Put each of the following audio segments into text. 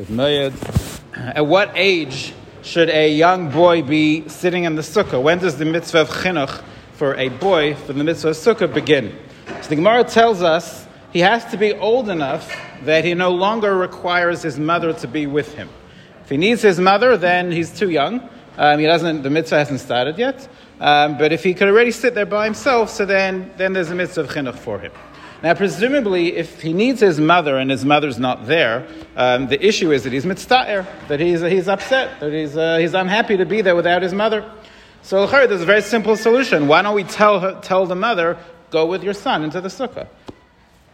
At what age should a young boy be sitting in the sukkah? When does the mitzvah of chinuch for a boy, for the mitzvah of sukkah, begin? So the Gemara tells us he has to be old enough that he no longer requires his mother to be with him. If he needs his mother, then he's too young. Um, he doesn't, the mitzvah hasn't started yet. Um, but if he could already sit there by himself, so then, then there's a mitzvah of chinuch for him. Now, presumably, if he needs his mother and his mother's not there, um, the issue is that he's mitzta'er, that he's, he's upset, that he's, uh, he's unhappy to be there without his mother. So, there's a very simple solution. Why don't we tell, her, tell the mother, go with your son into the sukkah?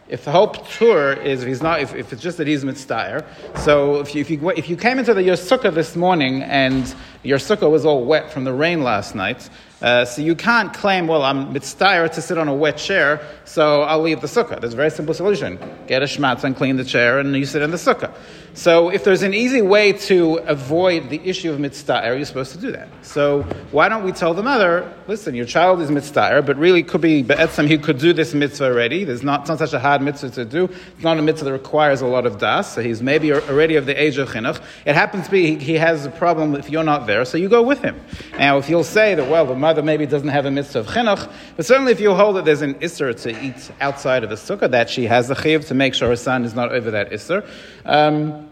If the whole tour is, if not, if, if it's just that he's mitzta'er, so if you, if you, if you came into the, your sukkah this morning and your sukkah was all wet from the rain last night, uh, so you can't claim, well, I'm mitzta'er to sit on a wet chair, so I'll leave the sukkah. There's a very simple solution. Get a shmatz and clean the chair, and you sit in the sukkah. So if there's an easy way to avoid the issue of mitzta'er, you're supposed to do that. So why don't we tell the mother, listen, your child is mitzta'er, but really could be be'etzem, he could do this mitzvah already. There's not, it's not such a hard mitzvah to do. It's not a mitzvah that requires a lot of das, so he's maybe already of the age of chinuch. It happens to be he, he has a problem if you're not there, so you go with him. Now, if you'll say that, well, the mother maybe doesn't have a mitzvah of chinuch, but certainly if you hold that there's an isser to eat outside of the sukkah, that she has the chiyuv to make sure her son is not over that isser. Um,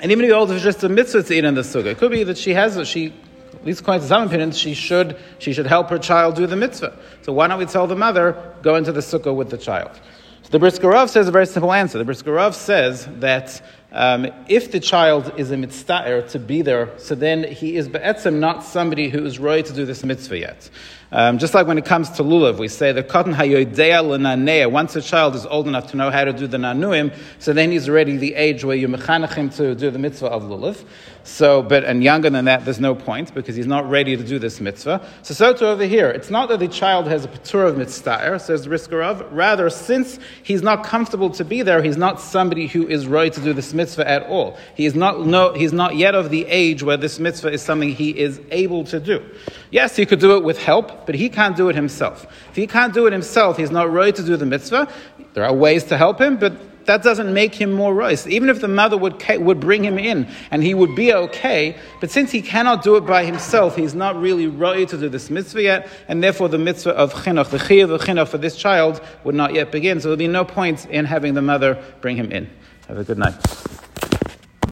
and even if you hold it's just a mitzvah to eat in the sukkah, it could be that she has, she, at least according to some opinions, she should, she should help her child do the mitzvah. So why don't we tell the mother, go into the sukkah with the child? So the Brisker Rav says a very simple answer. The Brisker Rav says that um, if the child is a mitzta'er to be there, so then he is be'etzem not somebody who is right to do this mitzvah yet. Um, just like when it comes to lulav, we say the katan hayoidea l'nanea. Once a child is old enough to know how to do the nanuim, so then he's already the age where you mechanech him to do the mitzvah of lulav. So, but and younger than that, there's no point because he's not ready to do this mitzvah. So, so to over here, it's not that the child has a patur of mitzvah, says Brisker Rav. Rather, since he's not comfortable to be there, he's not somebody who is right to do this mitzvah at all. He is not no, he's not yet of the age where this mitzvah is something he is able to do. Yes, he could do it with help, but he can't do it himself. If he can't do it himself, he's not ready to do the mitzvah. There are ways to help him, but that doesn't make him more right. Even if the mother would, would bring him in and he would be okay, but since he cannot do it by himself, he's not really right to do this mitzvah yet, and therefore the mitzvah of chinuch, the chiyuv of chinuch for this child would not yet begin. So there'll be no point in having the mother bring him in. Have a good night.